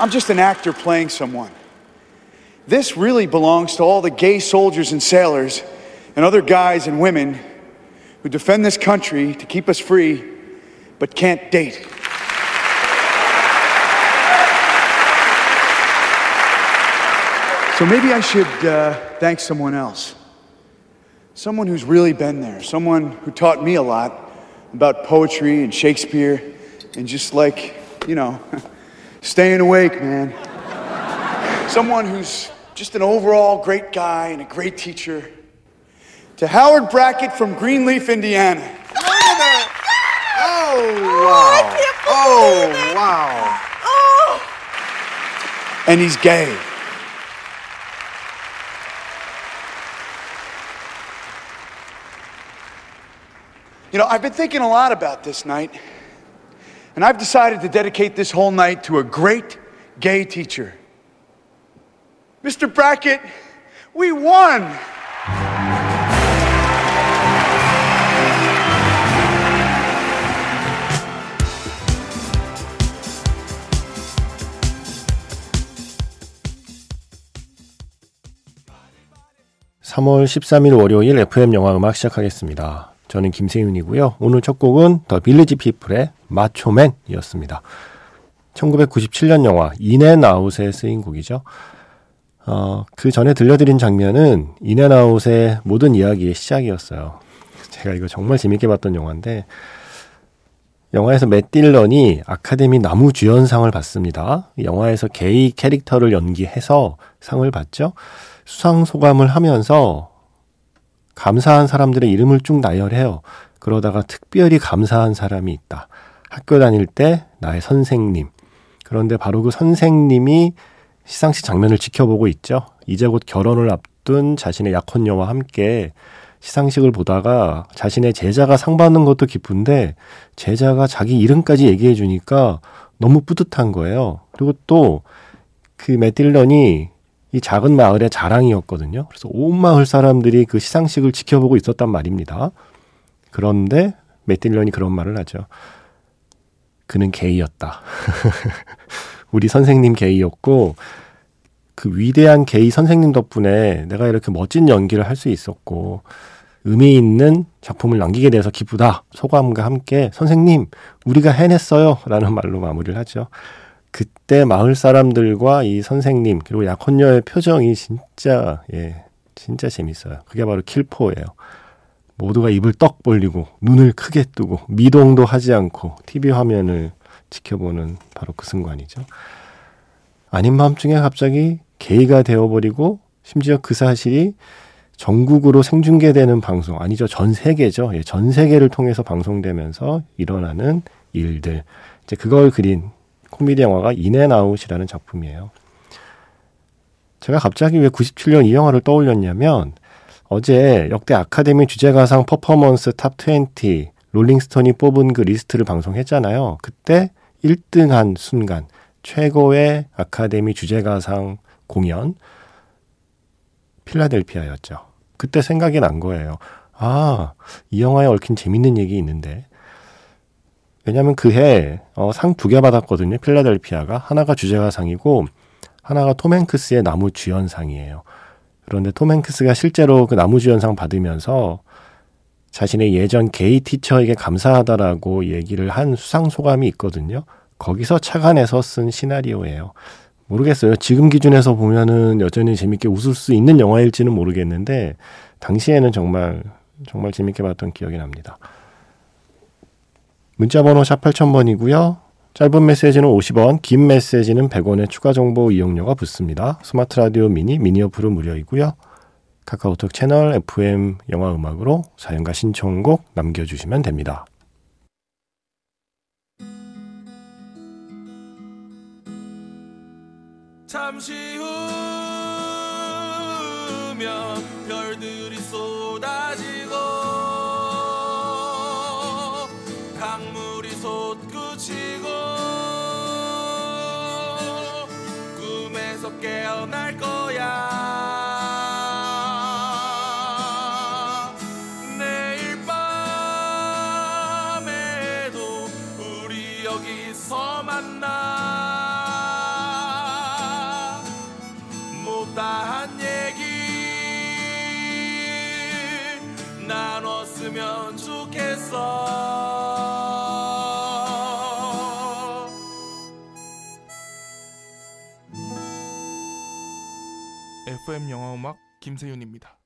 I'm just an actor playing someone. This really belongs to all the gay soldiers and sailors and other guys and women who defend this country to keep us free but can't date. So maybe I should uh, thank someone else. Someone who's really been there. Someone who taught me a lot about poetry and Shakespeare and just like, you know, staying awake, man. Someone who's just an overall great guy and a great teacher. To Howard Brackett from Greenleaf, Indiana. Oh, oh wow. Oh, wow. And he's gay. You know, I've been thinking a lot about this night, and I've decided to dedicate this whole night to a great gay teacher. Mr. Brackett, we won! 3월 13일 월요일 FM 영화 음악 시작하겠습니다. 저는 김세윤이고요. 오늘 첫 곡은 더 빌리지 피플의 Macho Man이었습니다. 1997년 영화 인앤아웃에 쓰인 곡이죠. 어, 그 전에 들려드린 장면은 인앤아웃의 모든 이야기의 시작이었어요. 제가 이거 정말 재밌게 봤던 영화인데 영화에서 맷 딜런이 아카데미 남우 주연상을 받습니다. 영화에서 게이 캐릭터를 연기해서 상을 받죠. 수상 소감을 하면서 감사한 사람들의 이름을 쭉 나열해요. 그러다가 특별히 감사한 사람이 있다. 학교 다닐 때 나의 선생님. 그런데 바로 그 선생님이 시상식 장면을 지켜보고 있죠. 이제 곧 결혼을 앞둔 자신의 약혼녀와 함께 시상식을 보다가 자신의 제자가 상 받는 것도 기쁜데 제자가 자기 이름까지 얘기해 주니까 너무 뿌듯한 거예요. 그리고 또그 매딜런이 이 작은 마을의 자랑이었거든요. 그래서 온 마을 사람들이 그 시상식을 지켜보고 있었단 말입니다. 그런데 매딜런이 그런 말을 하죠. 그는 게이였다. 우리 선생님 게이였고 그 위대한 게이 선생님 덕분에 내가 이렇게 멋진 연기를 할 수 있었고 의미 있는 작품을 남기게 돼서 기쁘다. 소감과 함께 선생님 우리가 해냈어요. 라는 말로 마무리를 하죠. 그때 마을 사람들과 이 선생님 그리고 약혼녀의 표정이 진짜 예 진짜 재밌어요. 그게 바로 킬포예요. 모두가 입을 떡 벌리고 눈을 크게 뜨고 미동도 하지 않고 TV 화면을 지켜보는 바로 그 순간이죠. 아닌 밤중에 갑자기 게이가 되어버리고 심지어 그 사실이 전국으로 생중계되는 방송 아니죠 전 세계죠 예, 전 세계를 통해서 방송되면서 일어나는 일들 이제 그걸 그린 코미디 영화가 In & Out이라는 작품이에요. 제가 갑자기 왜 97년 이 영화를 떠올렸냐면 어제 역대 아카데미 주제가상 퍼포먼스 top 20 롤링스톤이 뽑은 그 리스트를 방송했잖아요. 그때 1등한 순간 최고의 아카데미 주제가상 공연 필라델피아였죠. 그때 생각이 난 거예요. 아, 이 영화에 얽힌 재밌는 얘기 있는데 왜냐하면 그해 어, 상 두 개 받았거든요. 필라델피아가 하나가 주제가상이고 하나가 톰 행크스의 나무 주연상이에요. 그런데 톰 행크스가 실제로 그 나무 주연상 받으면서 자신의 예전 게이 티처에게 감사하다라고 얘기를 한 수상 소감이 있거든요. 거기서 착안해서 쓴 시나리오예요. 모르겠어요. 지금 기준에서 보면은 여전히 재밌게 웃을 수 있는 영화일지는 모르겠는데 당시에는 정말 정말 재밌게 봤던 기억이 납니다. 문자번호 샵 8000번이고요. 짧은 메시지는 50원, 긴 메시지는 100원의 추가 정보 이용료가 붙습니다. 스마트 라디오 미니, 미니 어플은 무료이고요. 카카오톡 채널 FM 영화 음악으로 사연과 신청곡 남겨주시면 됩니다. 잠시 후면 별들이 쏟아지 깨어날 거야. 내일 밤에도 우리 여기서 만나 FM 영화 음악 김세윤입니다.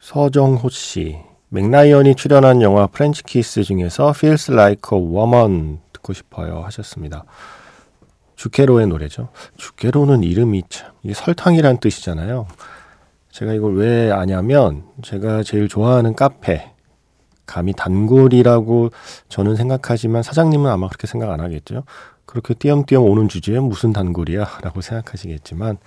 서정호 씨, 맥라이언이 출연한 영화 French Kiss 중에서 Feels Like a Woman 듣고 싶어요 하셨습니다. 주케로의 노래죠. 주케로는 이름이 참 이게 설탕이란 뜻이잖아요. 제가 이걸 왜 아냐면 제가 제일 좋아하는 카페 감히 단골이라고 저는 생각하지만 사장님은 아마 그렇게 생각 안 하겠죠. 그렇게 띄엄띄엄 오는 주제에 무슨 단골이야 라고 생각하시겠지만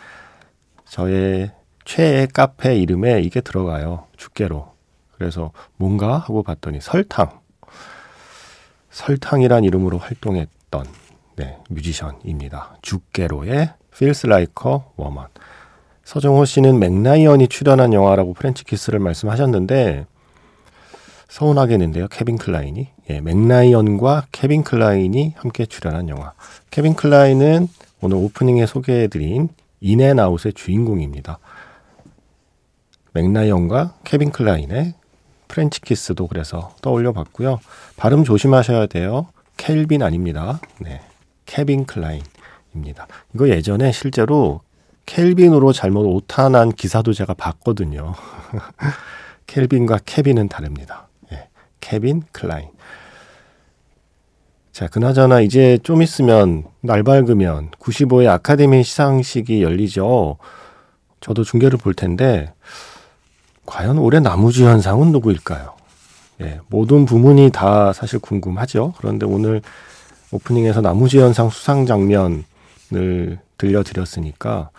저의 최애 카페 이름에 이게 들어가요. 주께로. 그래서 뭔가 하고 봤더니 설탕. 설탕이란 이름으로 활동했던 네, 뮤지션입니다. 주께로의 Feels Like a Woman. 서정호 씨는 맥라이언이 출연한 영화라고 French Kiss를 말씀하셨는데 서운하겠는데요. 케빈 클라인이. 예, 맥라이언과 케빈 클라인이 함께 출연한 영화. 케빈 클라인은 오늘 오프닝에 소개해드린 인앤아웃의 주인공입니다. 맥라이언과 케빈 클라인의 French Kiss도 그래서 떠올려 봤고요. 발음 조심하셔야 돼요. 켈빈 아닙니다. 네. 케빈 클라인입니다. 이거 예전에 실제로 켈빈으로 잘못 오타난 기사도 제가 봤거든요. 켈빈과 케빈은 다릅니다. 예. 케빈 클라인. 자, 그나저나 이제 좀 있으면 날 밝으면 95회 아카데미 시상식이 열리죠. 저도 중계를 볼 텐데 과연 올해 나무주연상은 누구일까요? 예, 모든 부문이 다 사실 궁금하죠. 그런데 오늘 오프닝에서 나무주연상 수상 장면을 들려드렸으니까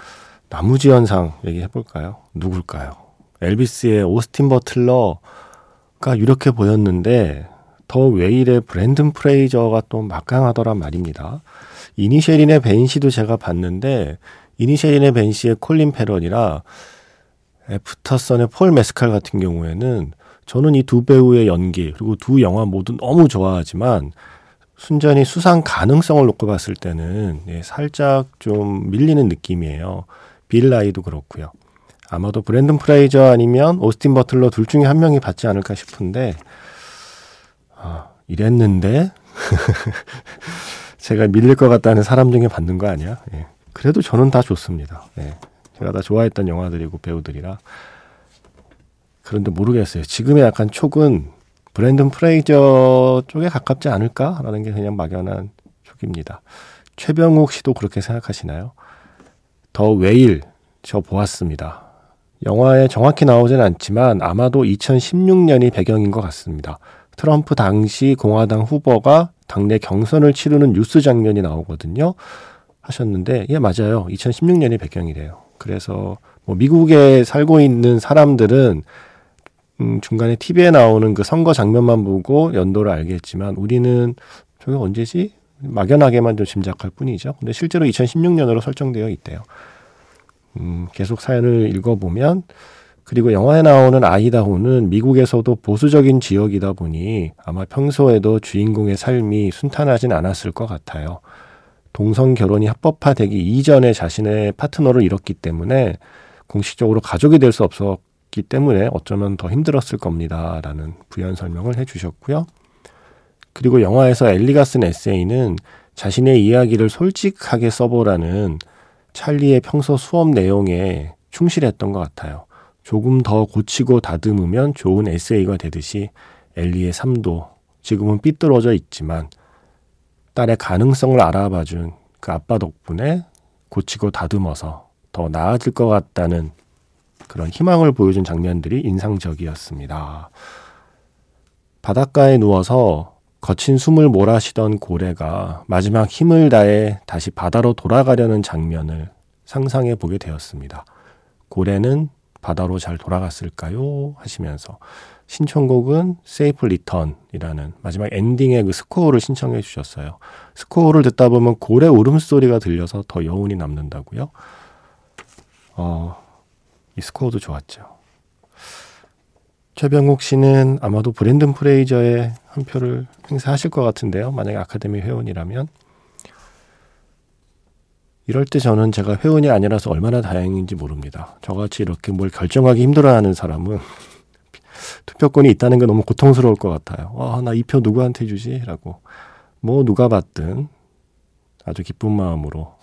나무주연상 얘기해 볼까요? 누굴까요? 엘비스의 오스틴 버틀러가 이렇게 보였는데 The Whale의 브랜든 프레이저가 또 막강하더란 말입니다. 이니셰린의 밴시도 제가 봤는데 이니셰린의 밴시의 콜린 페런이라 Aftersun의 폴 메스칼 같은 경우에는 저는 이 두 배우의 연기 그리고 두 영화 모두 너무 좋아하지만 순전히 수상 가능성을 놓고 봤을 때는 예, 살짝 좀 밀리는 느낌이에요. 빌 라이도 그렇고요. 아마도 브랜든 프레이저 아니면 오스틴 버틀러 둘 중에 한 명이 받지 않을까 싶은데 아, 이랬는데 제가 밀릴 것 같다는 사람 중에 받는 거 아니야? 예. 그래도 저는 다 좋습니다. 예. 제가 다 좋아했던 영화들이고 배우들이라 그런데 모르겠어요. 지금의 약간 촉은 브랜든 프레이저 쪽에 가깝지 않을까라는 게 그냥 막연한 촉입니다. 최병욱 씨도 그렇게 생각하시나요? 더 웨일 저 보았습니다. 영화에 정확히 나오진 않지만 아마도 2016년이 배경인 것 같습니다. 트럼프 당시 공화당 후보가 당내 경선을 치르는 뉴스 장면이 나오거든요. 하셨는데, 예, 맞아요. 2016년이 배경이래요. 그래서 뭐 미국에 살고 있는 사람들은 음, 중간에 TV에 나오는 그 선거 장면만 보고 연도를 알겠지만 우리는 저게 언제지? 막연하게만 좀 짐작할 뿐이죠. 근데 실제로 2016년으로 설정되어 있대요. 음, 계속 사연을 읽어보면 그리고 영화에 나오는 아이다호는 미국에서도 보수적인 지역이다 보니 아마 평소에도 주인공의 삶이 순탄하진 않았을 것 같아요. 동성 결혼이 합법화되기 이전에 자신의 파트너를 잃었기 때문에 공식적으로 가족이 될 수 없었기 때문에 어쩌면 더 힘들었을 겁니다. 라는 부연 설명을 해 주셨고요. 그리고 영화에서 엘리가 쓴 에세이는 자신의 이야기를 솔직하게 써보라는 찰리의 평소 수업 내용에 충실했던 것 같아요. 조금 더 고치고 다듬으면 좋은 에세이가 되듯이 엘리의 삶도 지금은 삐뚤어져 있지만 딸의 가능성을 알아봐준 그 아빠 덕분에 고치고 다듬어서 더 나아질 것 같다는 그런 희망을 보여준 장면들이 인상적이었습니다. 바닷가에 누워서 거친 숨을 몰아쉬던 고래가 마지막 힘을 다해 다시 바다로 돌아가려는 장면을 상상해 보게 되었습니다. 고래는 바다로 잘 돌아갔을까요? 하시면서 신청곡은 Safe Return이라는 마지막 엔딩의 그 스코어를 신청해 주셨어요. 스코어를 듣다 보면 고래 울음소리가 들려서 더 여운이 남는다고요. 어, 이 스코어도 좋았죠. 최병욱 씨는 아마도 브랜든 프레이저의 한 표를 행사하실 것 같은데요. 만약에 아카데미 회원이라면. 이럴 때 저는 제가 회원이 아니라서 얼마나 다행인지 모릅니다. 저같이 이렇게 뭘 결정하기 힘들어하는 사람은 투표권이 있다는 게 너무 고통스러울 것 같아요. 와, 나이 표 누구한테 주지? 라고. 뭐 누가 받든 아주 기쁜 마음으로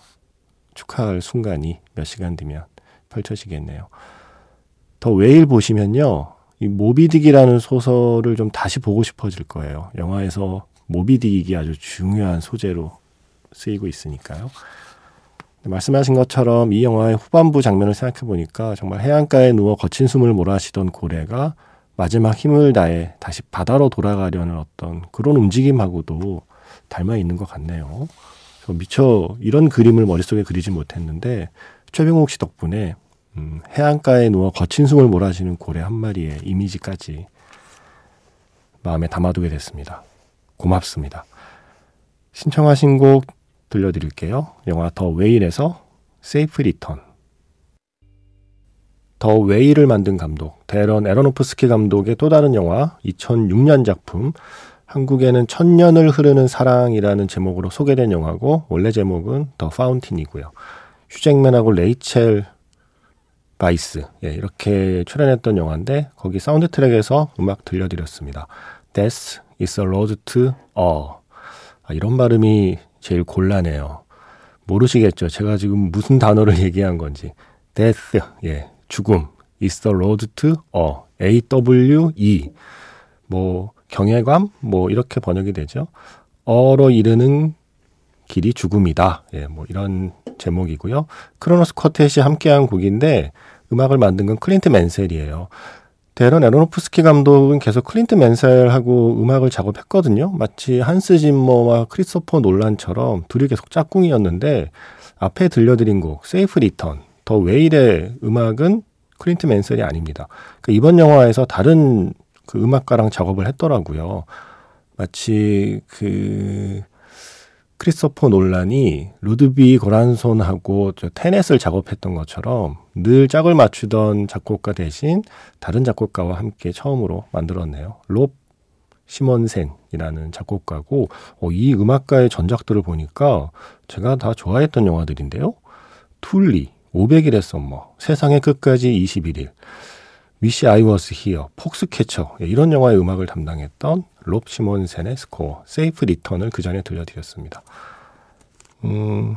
축하할 순간이 몇 시간 뒤면 펼쳐지겠네요. 더 웨일 보시면요. 이 모비딕이라는 소설을 좀 다시 보고 싶어질 거예요. 영화에서 모비딕이 아주 중요한 소재로 쓰이고 있으니까요. 말씀하신 것처럼 이 영화의 후반부 장면을 생각해 보니까 정말 해안가에 누워 거친 숨을 몰아쉬던 고래가 마지막 힘을 다해 다시 바다로 돌아가려는 어떤 그런 움직임하고도 닮아 있는 것 같네요. 미처 이런 그림을 머릿속에 그리지 못했는데 최병욱 씨 덕분에 음, 해안가에 누워 거친 숨을 몰아쉬는 고래 한 마리의 이미지까지 마음에 담아두게 됐습니다. 고맙습니다. 신청하신 곡 들려드릴게요. 영화 The Whale에서 Safe Return. The Whale을 만든 감독, 데런 에러노프스키 감독의 또 다른 영화 2006년 작품 한국에는 천년을 흐르는 사랑이라는 제목으로 소개된 영화고 원래 제목은 The Fountain이고요. 휴잭맨하고 레이첼 바이스 예, 이렇게 출연했던 영화인데 거기 사운드 트랙에서 음악 들려드렸습니다. Death is the road to awe. 아, 이런 발음이 제일 곤란해요. 모르시겠죠? 제가 지금 무슨 단어를 얘기한 건지. death, 예, 죽음. is the road to awe. A-W-E. 뭐, 경외감? 뭐, 이렇게 번역이 되죠. awe로 이르는 길이 죽음이다. 예, 뭐, 이런 제목이고요. 크로노스 쿼텟이 함께한 곡인데, 음악을 만든 건 클린트 맨셀이에요. 데런 에로노프스키 감독은 계속 클린트 맨셀하고 음악을 작업했거든요. 마치 한스 짐머와 크리스토퍼 놀란처럼 둘이 계속 짝꿍이었는데 앞에 들려드린 곡 Safe Return The Whale의 음악은 클린트 맨셀이 아닙니다. 그 이번 영화에서 다른 그 음악가랑 작업을 했더라고요. 마치 그 크리스토퍼 놀란이 루드비 고란손하고 Tenet을 작업했던 것처럼 늘 짝을 맞추던 작곡가 대신 다른 작곡가와 함께 처음으로 만들었네요. 롭 시몬센이라는 작곡가고 어, 이 음악가의 전작들을 보니까 제가 다 좋아했던 영화들인데요. 툴리, 500일의 썸머, 세상의 끝까지 21일, Wish I Was Here, Foxcatcher 이런 영화의 음악을 담당했던 롭 시몬센의 스코어, Safe Return을 그 전에 들려드렸습니다. 음,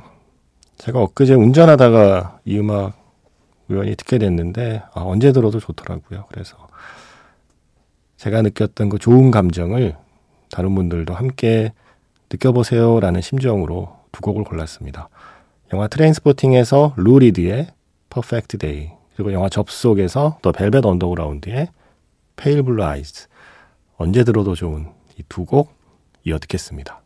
제가 엊그제 운전하다가 이 음악 우연히 듣게 됐는데 아, 언제 들어도 좋더라고요. 그래서 제가 느꼈던 그 좋은 감정을 다른 분들도 함께 느껴보세요라는 심정으로 두 곡을 골랐습니다. 영화 Trainspotting에서 루리드의 Perfect Day 그리고 영화 접속에서 더 벨벳 언더그라운드의 Pale Blue Eyes 언제 들어도 좋은 이 두 곡 이어 듣겠습니다.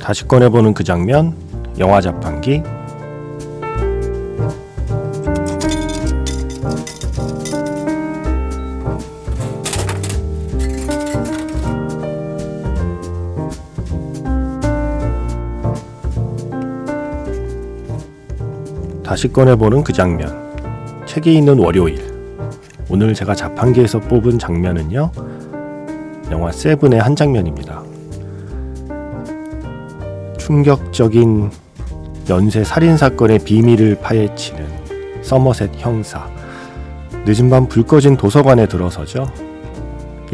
다시 꺼내보는 그 장면, 영화 자판기, 다시 꺼내보는 그 장면. 책이 있는 월요일. 오늘 제가 자판기에서 뽑은 장면은요. 영화 세븐의 한 장면입니다. 충격적인 연쇄 살인 사건의 비밀을 파헤치는 서머셋 형사. 늦은 밤 불 꺼진 도서관에 들어서죠.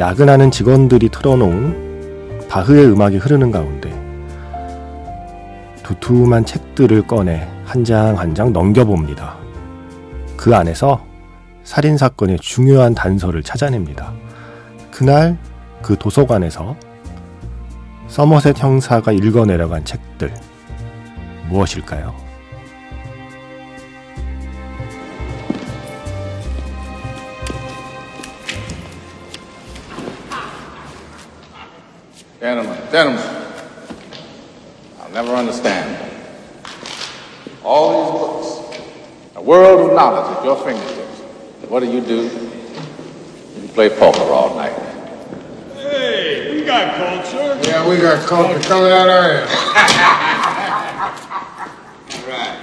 야근하는 직원들이 틀어놓은 바흐의 음악이 흐르는 가운데 두툼한 책들을 꺼내 한 장 한 장 넘겨봅니다. 그 안에서 살인사건의 중요한 단서를 찾아냅니다. 그날 그 도서관에서 서머셋 형사가 읽어 내려간 책들 무엇일까요? I'll never understand. All these books, a world of knowledge at your fingertips. What do you do? You play poker all night. Hey, we got culture. Yeah, we got culture coming out of here. All right.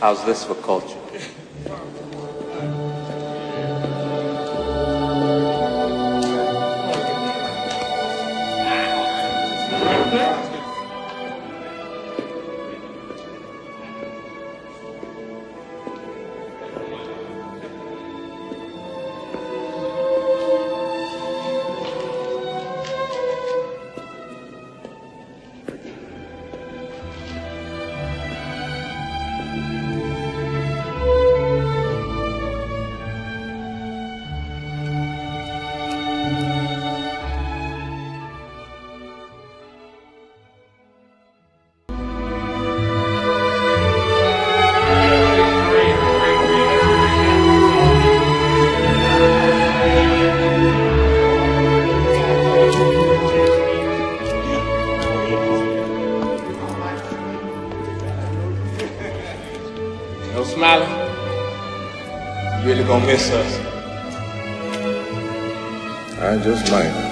How's this for culture? I just might.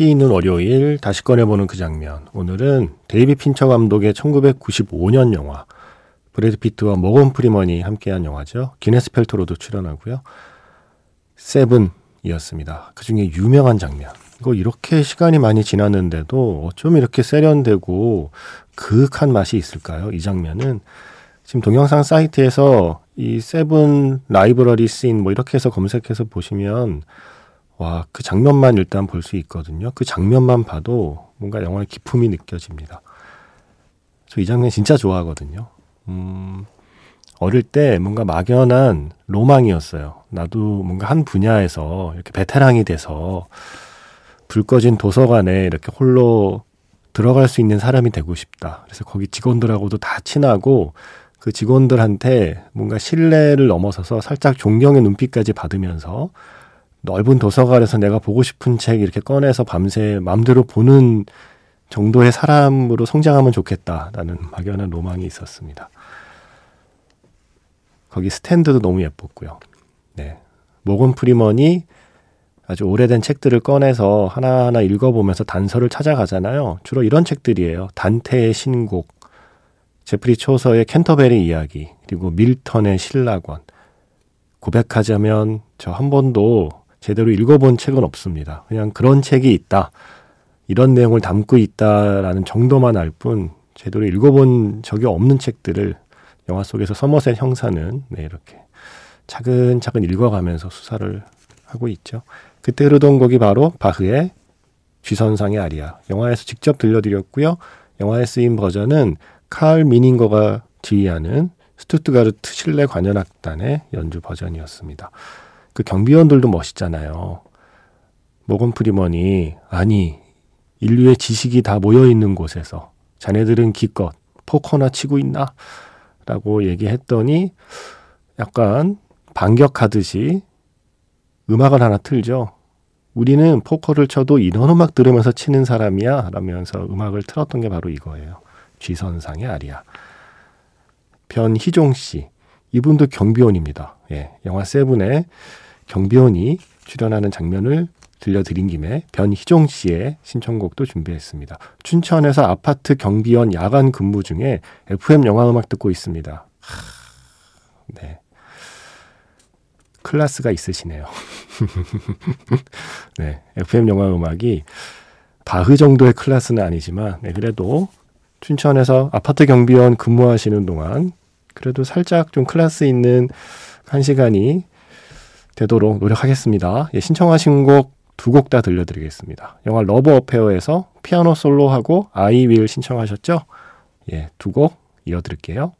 책이 있는 월요일 다시 꺼내보는 그 장면. 오늘은 데이빗 핀처 감독의 1995년 영화 브래드 피트와 모건 프리먼이 함께한 영화죠. 기네스 펠트로도 출연하고요. Seven이었습니다. 그 중에 유명한 장면. 이거 이렇게 시간이 많이 지났는데도 어쩜 이렇게 세련되고 그윽한 맛이 있을까요? 이 장면은 지금 동영상 사이트에서 이 Seven library scene 뭐 이렇게 해서 검색해서 보시면 와, 그 장면만 일단 볼 수 있거든요. 그 장면만 봐도 뭔가 영화의 기품이 느껴집니다. 저 이 장면 진짜 좋아하거든요. 음, 어릴 때 뭔가 막연한 로망이었어요. 나도 뭔가 한 분야에서 이렇게 베테랑이 돼서 불 꺼진 도서관에 이렇게 홀로 들어갈 수 있는 사람이 되고 싶다. 그래서 거기 직원들하고도 다 친하고 그 직원들한테 뭔가 신뢰를 넘어서서 살짝 존경의 눈빛까지 받으면서 넓은 도서관에서 내가 보고 싶은 책 이렇게 꺼내서 밤새 마음대로 보는 정도의 사람으로 성장하면 좋겠다라는 막연한 로망이 있었습니다. 거기 스탠드도 너무 예뻤고요. 네. 모건 프리먼이 아주 오래된 책들을 꺼내서 하나하나 읽어보면서 단서를 찾아가잖아요. 주로 이런 책들이에요. 단테의 신곡, 제프리 초서의 캔터베리 이야기, 그리고 밀턴의 실낙원. 고백하자면 저 한 번도 제대로 읽어본 책은 없습니다. 그냥 그런 책이 있다. 이런 내용을 담고 있다라는 정도만 알 뿐 제대로 읽어본 적이 없는 책들을 영화 속에서 서머셋 형사는 네, 이렇게 차근차근 읽어가면서 수사를 하고 있죠. 그때 흐르던 곡이 바로 바흐의 쥐선상의 아리아. 영화에서 직접 들려드렸고요. 영화에 쓰인 버전은 칼 미닝거가 지휘하는 슈투트가르트 실내 관현악단의 연주 버전이었습니다. 그 경비원들도 멋있잖아요. 모건 프리먼이 아니 인류의 지식이 다 모여 있는 곳에서 자네들은 기껏 포커나 치고 있나? 라고 얘기했더니 약간 반격하듯이 음악을 하나 틀죠. 우리는 포커를 쳐도 이런 음악 들으면서 치는 사람이야. 라면서 음악을 틀었던 게 바로 이거예요. 쥐선상의 아리아. 변희종 씨. 이분도 경비원입니다. 예, 영화 세븐에 경비원이 출연하는 장면을 들려드린 김에 변희종 씨의 신청곡도 준비했습니다. 춘천에서 아파트 경비원 야간 근무 중에 FM 영화 음악 듣고 있습니다. 하, 네. 클래스가 있으시네요. 네. FM 영화 음악이 바흐 정도의 클래스는 아니지만, 네, 그래도 춘천에서 아파트 경비원 근무하시는 동안 그래도 살짝 좀 클래스 있는 한 시간이 되도록 노력하겠습니다. 예, 신청하신 곡 두 곡 다 들려드리겠습니다. 영화 러브 어페어에서 피아노 솔로하고 아이 윌 신청하셨죠? 예, 두 곡 이어드릴게요.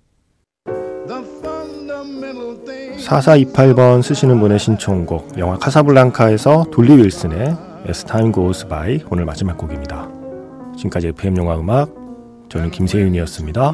4428번 쓰시는 분의 신청곡 영화 카사블랑카에서 둘리 윌슨의 As Time Goes By 오늘 마지막 곡입니다. 지금까지 FM 영화 음악 저는 김세윤이었습니다.